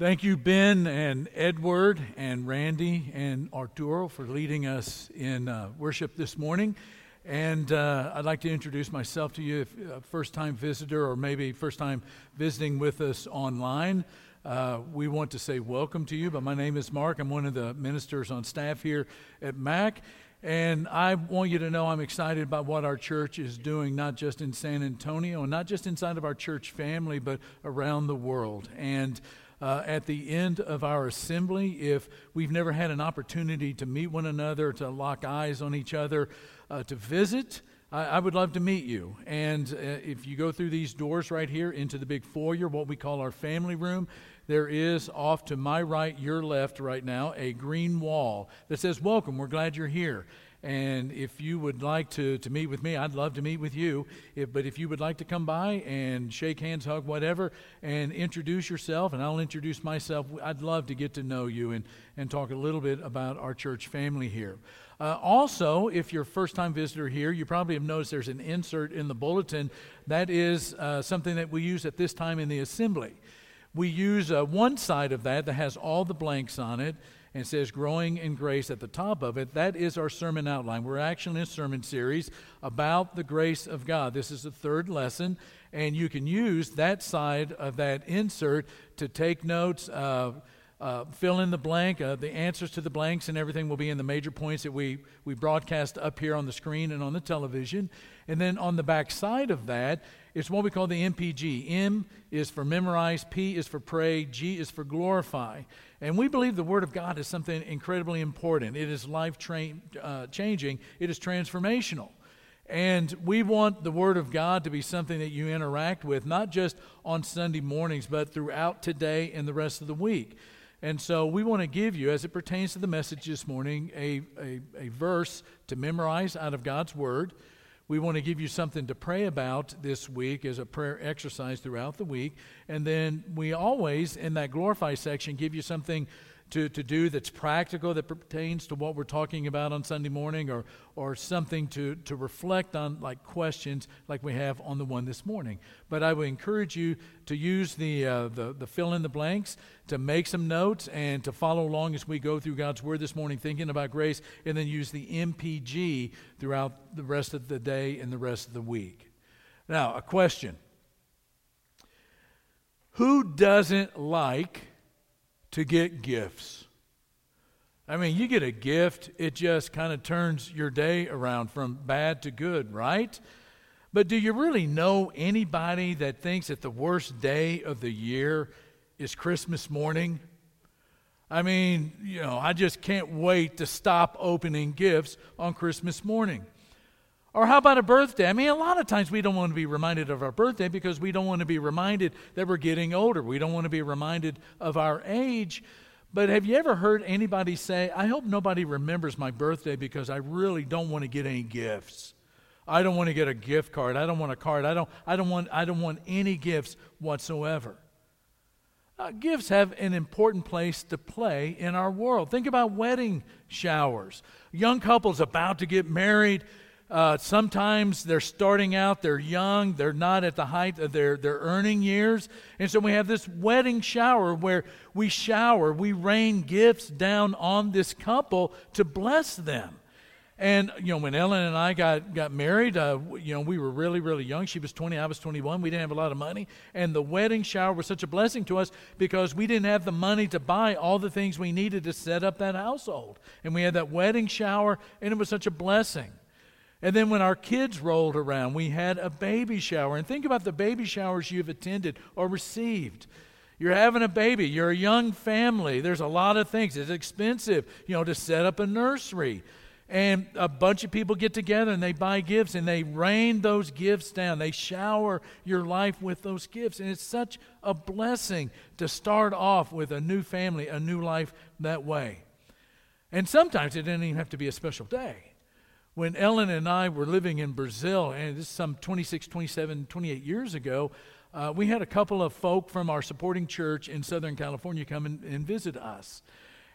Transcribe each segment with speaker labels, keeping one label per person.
Speaker 1: Thank you, Ben and Edward and Randy and Arturo, for leading us in uh, worship this morning. And uh, I'd like to introduce myself to you, if uh, first time visitor or maybe first time visiting with us online. Uh, we want to say welcome to you, but my name is Mark. I'm one of the ministers on staff here at MAC. And I want you to know I'm excited about what our church is doing, not just in San Antonio, and not just inside of our church family, but around the world. And uh, at the end of our assembly, if we've never had an opportunity to meet one another, to lock eyes on each other, uh, to visit, I, I, would love to meet you. And uh, if you go through these doors right here into the big foyer, what we call our family room, there is off to my right, your left right now, a green wall that says, Welcome, we're glad you're here. And if you would like to, to meet with me, I'd love to meet with you. If, but if you would like to come by and shake hands, hug, whatever, and introduce yourself, and I'll introduce myself, I'd love to get to know you and, and talk a little bit about our church family here. Uh, also, if you're a first time visitor here, you probably have noticed there's an insert in the bulletin. That is uh, something that we use at this time in the assembly. We use uh, one side of that that has all the blanks on it and says growing in grace at the top of it that is our sermon outline we're actually in a sermon series about the grace of god this is the third lesson and you can use that side of that insert to take notes uh, uh, fill in the blank. Uh, the answers to the blanks and everything will be in the major points that we, we broadcast up here on the screen and on the television. And then on the back side of that is what we call the MPG. M is for memorize, P is for pray, G is for glorify. And we believe the Word of God is something incredibly important. It is life tra- uh, changing, it is transformational. And we want the Word of God to be something that you interact with, not just on Sunday mornings, but throughout today and the rest of the week. And so we want to give you, as it pertains to the message this morning, a, a, a verse to memorize out of God's Word. We want to give you something to pray about this week as a prayer exercise throughout the week. And then we always, in that glorify section, give you something to, to do that's practical, that pertains to what we're talking about on Sunday morning, or, or something to, to reflect on, like questions like we have on the one this morning. But I would encourage you to use the, uh, the, the fill in the blanks, to make some notes, and to follow along as we go through God's Word this morning, thinking about grace, and then use the MPG throughout the rest of the day and the rest of the week. Now, a question Who doesn't like to get gifts. I mean, you get a gift, it just kind of turns your day around from bad to good, right? But do you really know anybody that thinks that the worst day of the year is Christmas morning? I mean, you know, I just can't wait to stop opening gifts on Christmas morning. Or how about a birthday? I mean, a lot of times we don't want to be reminded of our birthday because we don't want to be reminded that we're getting older. We don't want to be reminded of our age. But have you ever heard anybody say, I hope nobody remembers my birthday because I really don't want to get any gifts? I don't want to get a gift card. I don't want a card. I don't, I don't, want, I don't want any gifts whatsoever. Uh, gifts have an important place to play in our world. Think about wedding showers. Young couples about to get married uh, sometimes they're starting out, they're young, they're not at the height of their, their earning years. And so we have this wedding shower where we shower, we rain gifts down on this couple to bless them. And, you know, when Ellen and I got, got married, uh, you know, we were really, really young. She was 20, I was 21. We didn't have a lot of money. And the wedding shower was such a blessing to us because we didn't have the money to buy all the things we needed to set up that household. And we had that wedding shower, and it was such a blessing. And then when our kids rolled around, we had a baby shower. And think about the baby showers you've attended or received. You're having a baby, you're a young family. There's a lot of things. It's expensive, you know, to set up a nursery. And a bunch of people get together and they buy gifts and they rain those gifts down. They shower your life with those gifts. And it's such a blessing to start off with a new family, a new life that way. And sometimes it doesn't even have to be a special day when Ellen and I were living in Brazil, and this is some 26, 27, 28 years ago, uh, we had a couple of folk from our supporting church in Southern California come and, and visit us.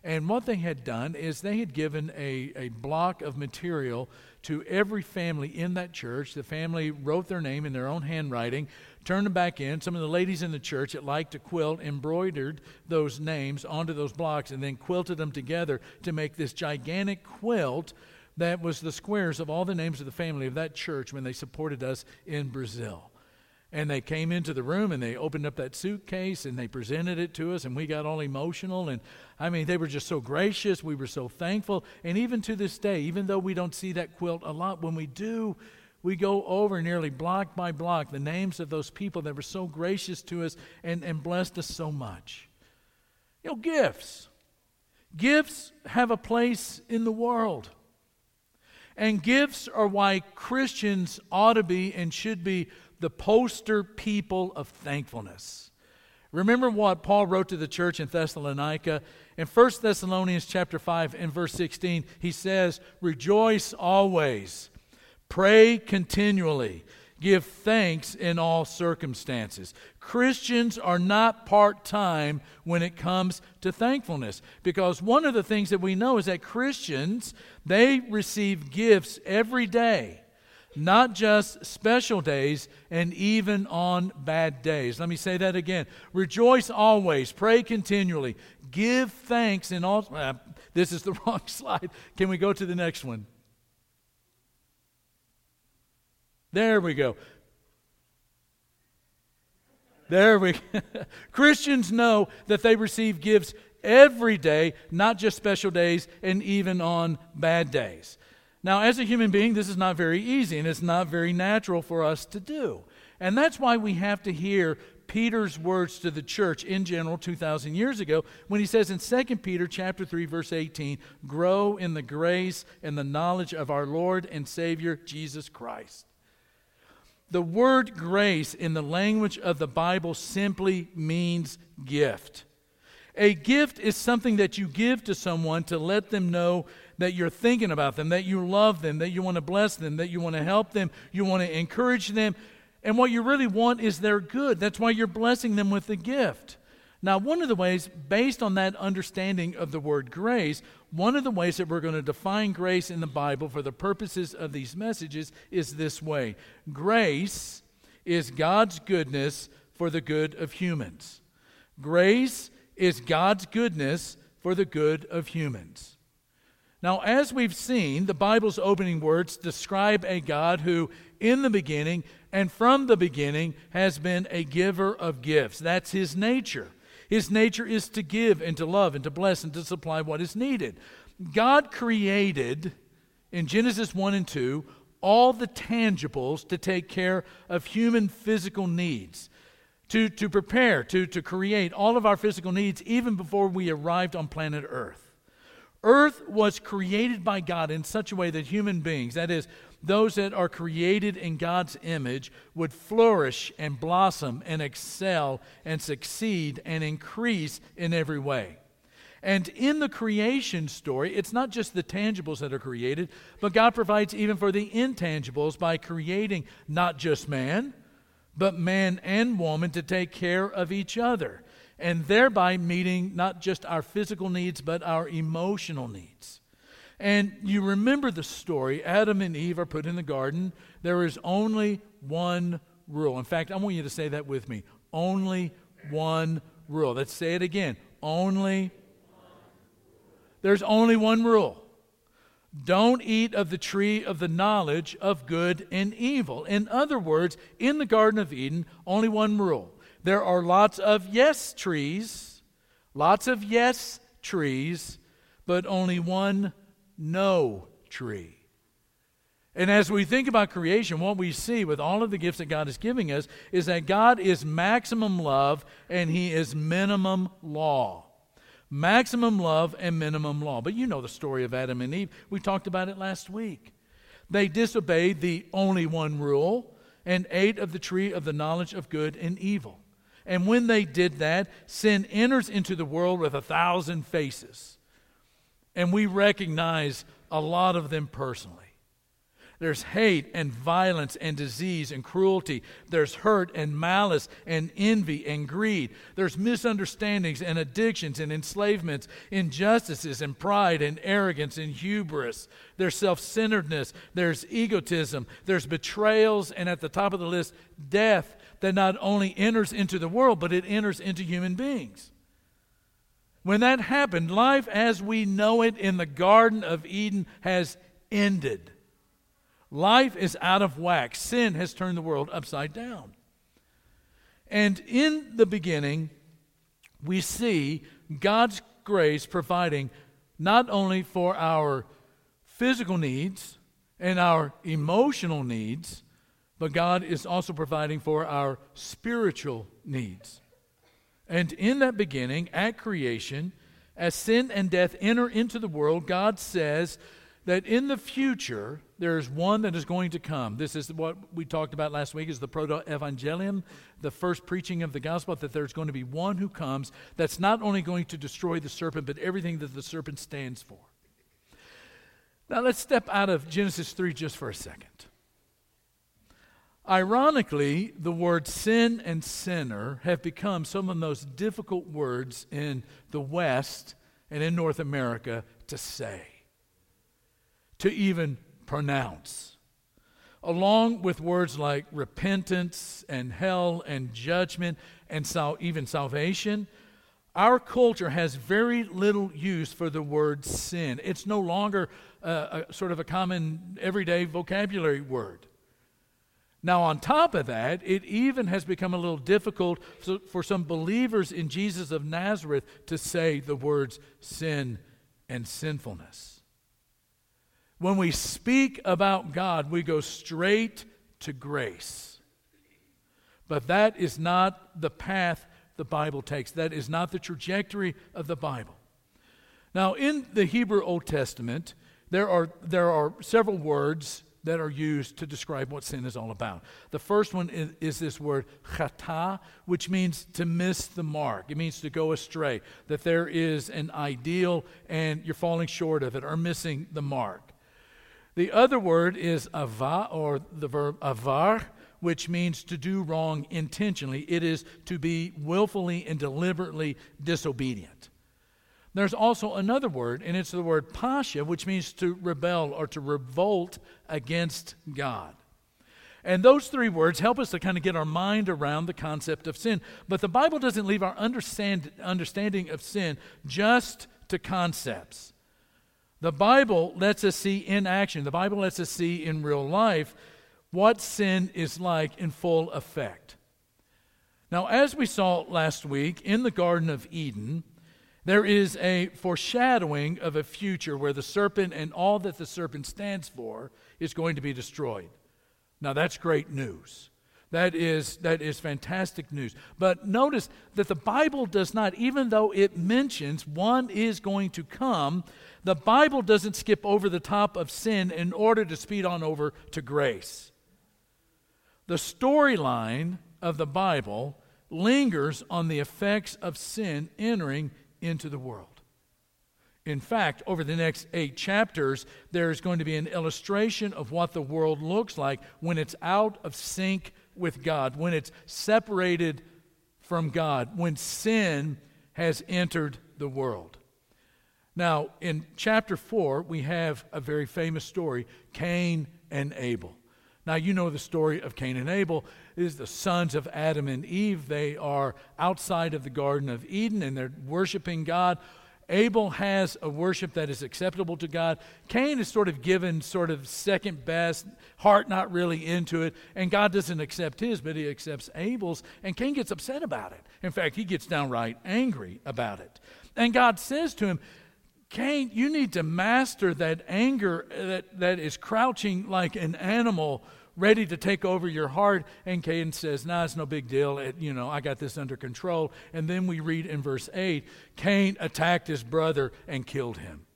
Speaker 1: And what they had done is they had given a, a block of material to every family in that church. The family wrote their name in their own handwriting, turned them back in. Some of the ladies in the church that liked to quilt embroidered those names onto those blocks and then quilted them together to make this gigantic quilt that was the squares of all the names of the family of that church when they supported us in Brazil. And they came into the room and they opened up that suitcase and they presented it to us, and we got all emotional. And I mean, they were just so gracious. We were so thankful. And even to this day, even though we don't see that quilt a lot, when we do, we go over nearly block by block the names of those people that were so gracious to us and, and blessed us so much. You know, gifts. Gifts have a place in the world. And gifts are why Christians ought to be and should be the poster people of thankfulness. Remember what Paul wrote to the church in Thessalonica? In 1 Thessalonians chapter 5 and verse 16, he says, "Rejoice always, pray continually, give thanks in all circumstances." Christians are not part-time when it comes to thankfulness because one of the things that we know is that Christians, they receive gifts every day not just special days and even on bad days. Let me say that again. Rejoice always, pray continually, give thanks in all. Uh, this is the wrong slide. Can we go to the next one? There we go. There we go. Christians know that they receive gifts every day, not just special days and even on bad days. Now, as a human being, this is not very easy and it's not very natural for us to do. And that's why we have to hear Peter's words to the church in general 2000 years ago when he says in 2 Peter chapter 3 verse 18, "Grow in the grace and the knowledge of our Lord and Savior Jesus Christ." The word grace in the language of the Bible simply means gift. A gift is something that you give to someone to let them know that you're thinking about them, that you love them, that you want to bless them, that you want to help them, you want to encourage them. And what you really want is their good. That's why you're blessing them with the gift. Now, one of the ways, based on that understanding of the word grace, one of the ways that we're going to define grace in the Bible for the purposes of these messages is this way Grace is God's goodness for the good of humans. Grace is God's goodness for the good of humans. Now, as we've seen, the Bible's opening words describe a God who, in the beginning and from the beginning, has been a giver of gifts. That's his nature. His nature is to give and to love and to bless and to supply what is needed. God created in Genesis 1 and 2 all the tangibles to take care of human physical needs, to, to prepare, to, to create all of our physical needs even before we arrived on planet Earth. Earth was created by God in such a way that human beings, that is, those that are created in God's image, would flourish and blossom and excel and succeed and increase in every way. And in the creation story, it's not just the tangibles that are created, but God provides even for the intangibles by creating not just man, but man and woman to take care of each other and thereby meeting not just our physical needs, but our emotional needs. And you remember the story Adam and Eve are put in the garden. There is only one rule. In fact, I want you to say that with me only one rule. Let's say it again. Only. There's only one rule. Don't eat of the tree of the knowledge of good and evil. In other words, in the Garden of Eden, only one rule there are lots of yes trees, lots of yes trees, but only one no tree. And as we think about creation, what we see with all of the gifts that God is giving us is that God is maximum love and He is minimum law. Maximum love and minimum law. But you know the story of Adam and Eve. We talked about it last week. They disobeyed the only one rule and ate of the tree of the knowledge of good and evil. And when they did that, sin enters into the world with a thousand faces. And we recognize a lot of them personally. There's hate and violence and disease and cruelty. There's hurt and malice and envy and greed. There's misunderstandings and addictions and enslavements, injustices and pride and arrogance and hubris. There's self centeredness. There's egotism. There's betrayals. And at the top of the list, death that not only enters into the world, but it enters into human beings. When that happened, life as we know it in the Garden of Eden has ended. Life is out of whack. Sin has turned the world upside down. And in the beginning, we see God's grace providing not only for our physical needs and our emotional needs, but God is also providing for our spiritual needs. And in that beginning, at creation, as sin and death enter into the world, God says that in the future there's one that is going to come. This is what we talked about last week is the proto-evangelium, the first preaching of the gospel that there's going to be one who comes that's not only going to destroy the serpent but everything that the serpent stands for. Now let's step out of Genesis 3 just for a second. Ironically, the words sin and sinner have become some of the most difficult words in the West and in North America to say to even pronounce. Along with words like repentance and hell and judgment and sal- even salvation, our culture has very little use for the word sin. It's no longer a, a sort of a common everyday vocabulary word. Now, on top of that, it even has become a little difficult for some believers in Jesus of Nazareth to say the words sin and sinfulness. When we speak about God, we go straight to grace. But that is not the path the Bible takes. That is not the trajectory of the Bible. Now, in the Hebrew Old Testament, there are, there are several words that are used to describe what sin is all about. The first one is, is, this word chata, which means to miss the mark. It means to go astray, that there is an ideal and you're falling short of it or missing the mark. The other word is ava, or the verb avar, which means to do wrong intentionally. It is to be willfully and deliberately disobedient. There's also another word, and it's the word pasha, which means to rebel or to revolt against God. And those three words help us to kind of get our mind around the concept of sin. But the Bible doesn't leave our understand, understanding of sin just to concepts. The Bible lets us see in action, the Bible lets us see in real life what sin is like in full effect. Now, as we saw last week in the Garden of Eden, there is a foreshadowing of a future where the serpent and all that the serpent stands for is going to be destroyed. Now, that's great news. That is, that is fantastic news. But notice that the Bible does not, even though it mentions one is going to come, the Bible doesn't skip over the top of sin in order to speed on over to grace. The storyline of the Bible lingers on the effects of sin entering into the world. In fact, over the next eight chapters, there is going to be an illustration of what the world looks like when it's out of sync with God, when it's separated from God, when sin has entered the world. Now, in chapter 4, we have a very famous story Cain and Abel. Now, you know the story of Cain and Abel. It is the sons of Adam and Eve. They are outside of the Garden of Eden and they're worshiping God. Abel has a worship that is acceptable to God. Cain is sort of given sort of second best, heart not really into it, and God doesn't accept his, but he accepts Abel's, and Cain gets upset about it. In fact, he gets downright angry about it. And God says to him, Cain, you need to master that anger that, that is crouching like an animal ready to take over your heart. And Cain says, nah, it's no big deal. It, you know, I got this under control. And then we read in verse 8 Cain attacked his brother and killed him.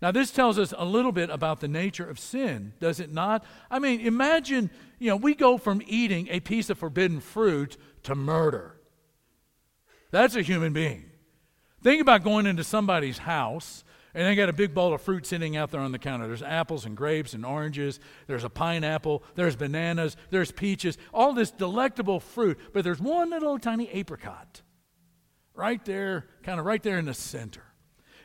Speaker 1: Now, this tells us a little bit about the nature of sin, does it not? I mean, imagine, you know, we go from eating a piece of forbidden fruit to murder. That's a human being. Think about going into somebody's house And they got a big bowl of fruit sitting out there on the counter. There's apples and grapes and oranges. There's a pineapple. There's bananas. There's peaches. All this delectable fruit. But there's one little tiny apricot right there, kind of right there in the center.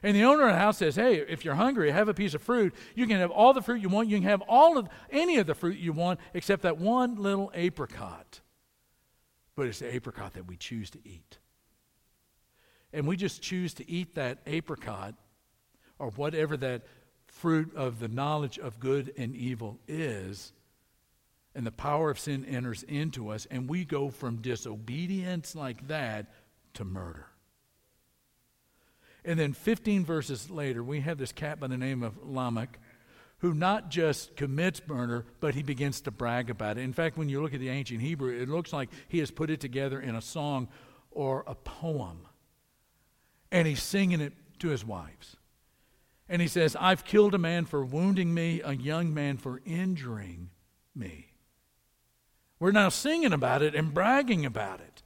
Speaker 1: And the owner of the house says, Hey, if you're hungry, have a piece of fruit. You can have all the fruit you want. You can have all of any of the fruit you want except that one little apricot. But it's the apricot that we choose to eat. And we just choose to eat that apricot or whatever that fruit of the knowledge of good and evil is, and the power of sin enters into us, and we go from disobedience like that to murder. And then 15 verses later, we have this cat by the name of Lamech who not just commits murder, but he begins to brag about it. In fact, when you look at the ancient Hebrew, it looks like he has put it together in a song or a poem. And he's singing it to his wives. And he says, I've killed a man for wounding me, a young man for injuring me. We're now singing about it and bragging about it.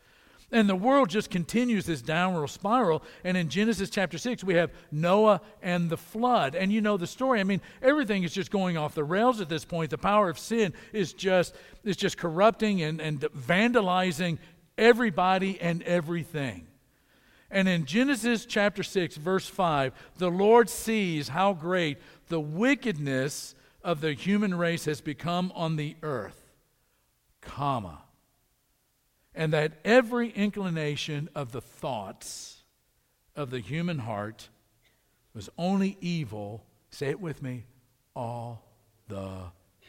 Speaker 1: And the world just continues this downward spiral. And in Genesis chapter 6, we have Noah and the flood. And you know the story. I mean, everything is just going off the rails at this point. The power of sin is just, is just corrupting and, and vandalizing everybody and everything. And in Genesis chapter 6, verse 5, the Lord sees how great the wickedness of the human race has become on the earth, comma, and that every inclination of the thoughts of the human heart was only evil, say it with me, all the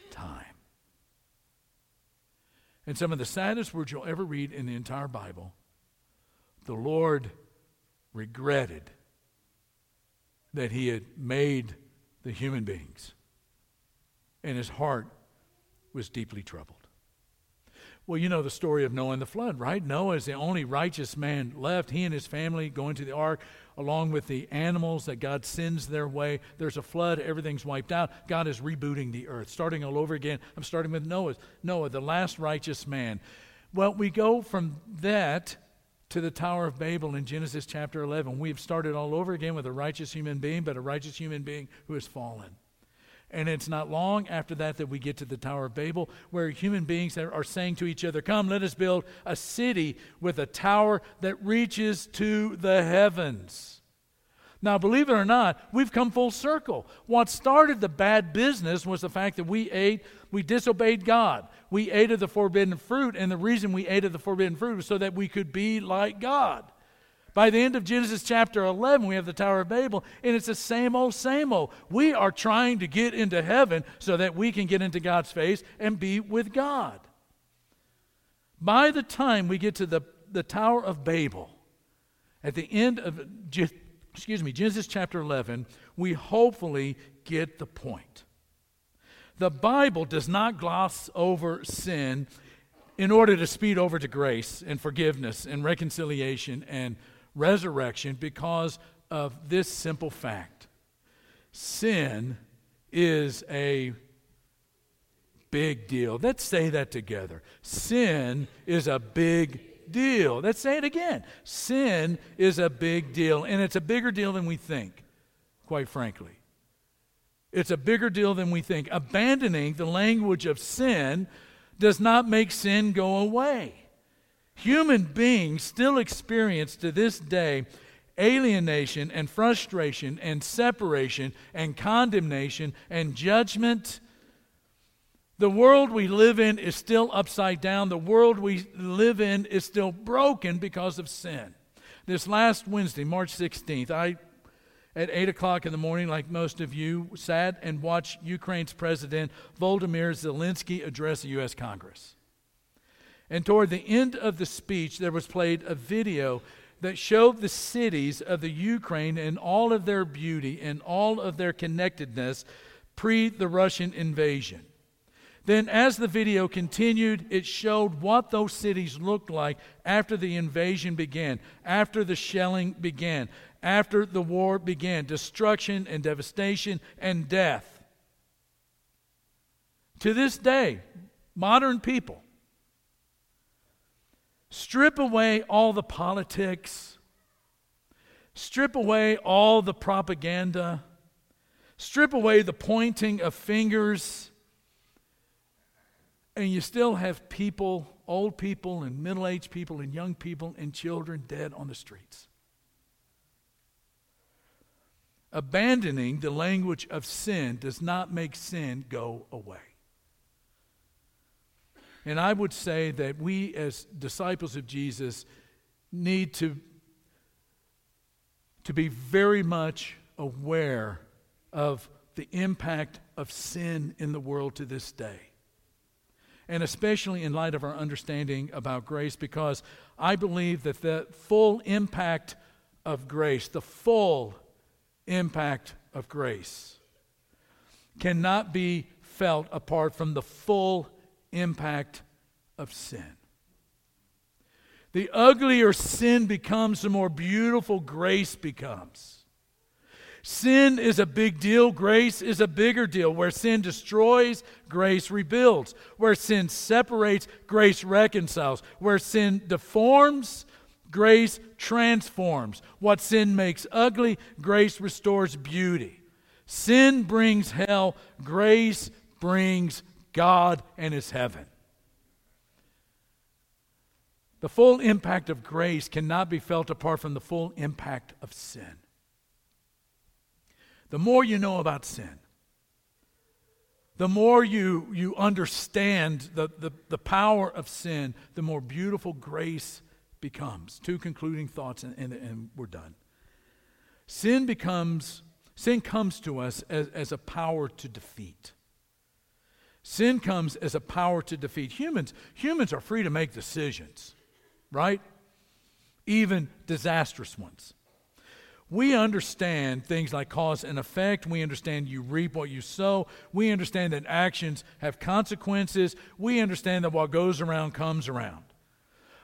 Speaker 1: time. And some of the saddest words you'll ever read in the entire Bible the Lord regretted that he had made the human beings, and his heart was deeply troubled. Well, you know the story of Noah and the flood, right? Noah is the only righteous man left. He and his family go into the ark along with the animals that God sends their way. There's a flood, everything's wiped out. God is rebooting the earth, starting all over again. I'm starting with Noah, Noah, the last righteous man. Well, we go from that to the Tower of Babel in Genesis chapter 11. We've started all over again with a righteous human being, but a righteous human being who has fallen. And it's not long after that that we get to the Tower of Babel, where human beings are saying to each other, Come, let us build a city with a tower that reaches to the heavens. Now, believe it or not, we've come full circle. What started the bad business was the fact that we ate, we disobeyed God. We ate of the forbidden fruit, and the reason we ate of the forbidden fruit was so that we could be like God. By the end of Genesis chapter 11, we have the Tower of Babel, and it's the same old, same old. We are trying to get into heaven so that we can get into God's face and be with God. By the time we get to the, the Tower of Babel, at the end of excuse me, Genesis chapter 11, we hopefully get the point. The Bible does not gloss over sin in order to speed over to grace and forgiveness and reconciliation and resurrection because of this simple fact sin is a big deal. Let's say that together. Sin is a big deal. Let's say it again. Sin is a big deal, and it's a bigger deal than we think, quite frankly. It's a bigger deal than we think. Abandoning the language of sin does not make sin go away. Human beings still experience to this day alienation and frustration and separation and condemnation and judgment the world we live in is still upside down. The world we live in is still broken because of sin. This last Wednesday, March 16th, I, at 8 o'clock in the morning, like most of you, sat and watched Ukraine's President Volodymyr Zelensky address the U.S. Congress. And toward the end of the speech, there was played a video that showed the cities of the Ukraine in all of their beauty and all of their connectedness pre the Russian invasion. Then, as the video continued, it showed what those cities looked like after the invasion began, after the shelling began, after the war began destruction and devastation and death. To this day, modern people strip away all the politics, strip away all the propaganda Strip away the pointing of fingers, and you still have people, old people, and middle aged people, and young people, and children dead on the streets. Abandoning the language of sin does not make sin go away. And I would say that we, as disciples of Jesus, need to, to be very much aware of the impact of sin in the world to this day. And especially in light of our understanding about grace, because I believe that the full impact of grace, the full impact of grace, cannot be felt apart from the full impact of sin. The uglier sin becomes, the more beautiful grace becomes. Sin is a big deal, grace is a bigger deal. Where sin destroys, grace rebuilds. Where sin separates, grace reconciles. Where sin deforms, grace transforms. What sin makes ugly, grace restores beauty. Sin brings hell, grace brings God and his heaven. The full impact of grace cannot be felt apart from the full impact of sin. The more you know about sin, the more you, you understand the, the, the power of sin, the more beautiful grace becomes. Two concluding thoughts, and, and, and we're done. Sin becomes, sin comes to us as, as a power to defeat. Sin comes as a power to defeat. Humans, humans are free to make decisions, right? Even disastrous ones. We understand things like cause and effect. We understand you reap what you sow. We understand that actions have consequences. We understand that what goes around comes around.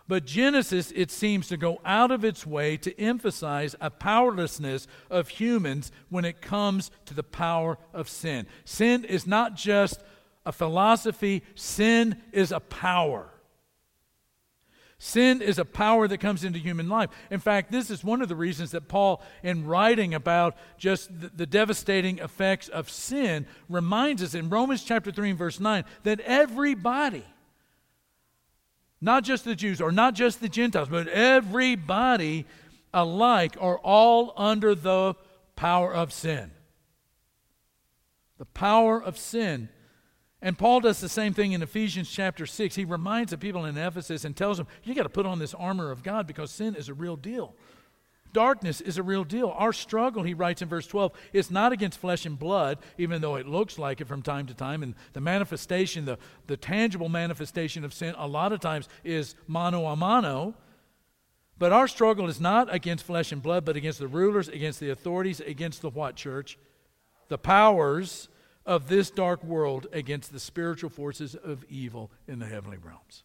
Speaker 1: But Genesis, it seems to go out of its way to emphasize a powerlessness of humans when it comes to the power of sin. Sin is not just a philosophy, sin is a power. Sin is a power that comes into human life. In fact, this is one of the reasons that Paul, in writing about just the, the, devastating effects of sin, reminds us in Romans chapter 3 and verse 9 that everybody, not just the Jews or not just the Gentiles, but everybody alike are all under the power of sin. The power of sin and Paul does the same thing in Ephesians chapter 6. He reminds the people in Ephesus and tells them, you got to put on this armor of God because sin is a real deal. Darkness is a real deal. Our struggle, he writes in verse 12, is not against flesh and blood, even though it looks like it from time to time. And the manifestation, the, the tangible manifestation of sin, a lot of times is mano a mano. But our struggle is not against flesh and blood, but against the rulers, against the authorities, against the what, church? The powers of this dark world against the spiritual forces of evil in the heavenly realms.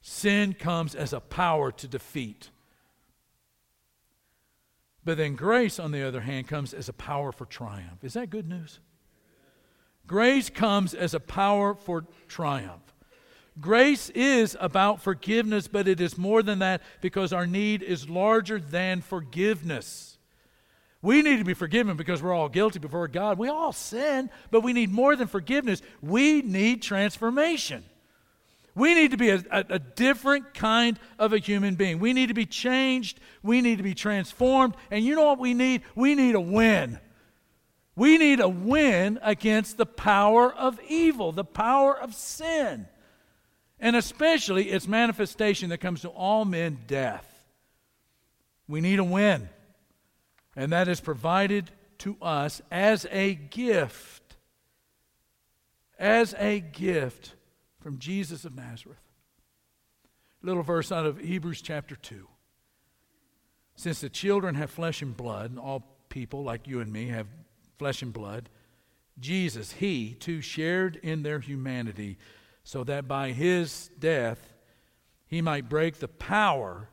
Speaker 1: Sin comes as a power to defeat. But then grace, on the other hand, comes as a power for triumph. Is that good news? Grace comes as a power for triumph. Grace is about forgiveness, but it is more than that because our need is larger than forgiveness. We need to be forgiven because we're all guilty before God. We all sin, but we need more than forgiveness. We need transformation. We need to be a, a, a, different kind of a human being. We need to be changed. We need to be transformed. And you know what we need? We need a win. We need a win against the power of evil, the power of sin, and especially its manifestation that comes to all men death. We need a win and that is provided to us as a gift. As a gift from Jesus of Nazareth. Little verse out of Hebrews chapter 2. Since the children have flesh and blood, and all people like you and me have flesh and blood, Jesus, he too shared in their humanity, so that by his death he might break the power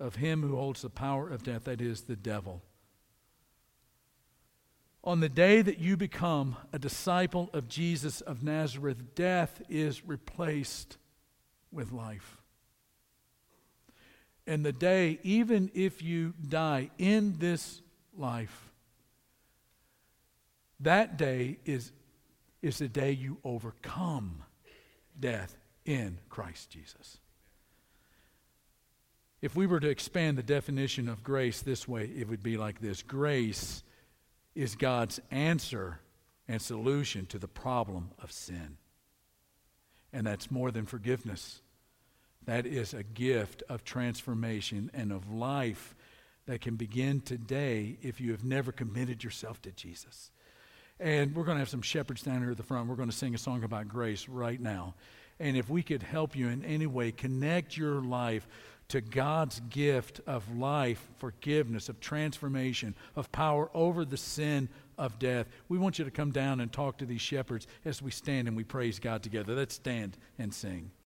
Speaker 1: of him who holds the power of death, that is, the devil. On the day that you become a disciple of Jesus of Nazareth, death is replaced with life. And the day, even if you die in this life, That day is, is the day you overcome death in Christ Jesus. If we were to expand the definition of grace this way, it would be like this Grace is God's answer and solution to the problem of sin. And that's more than forgiveness. That is a gift of transformation and of life that can begin today if you have never committed yourself to Jesus. And we're going to have some shepherds down here at the front. We're going to sing a song about grace right now. And if we could help you in any way, connect your life to God's gift of life, forgiveness, of transformation, of power over the sin of death. We want you to come down and talk to these shepherds as we stand and we praise God together. Let's stand and sing.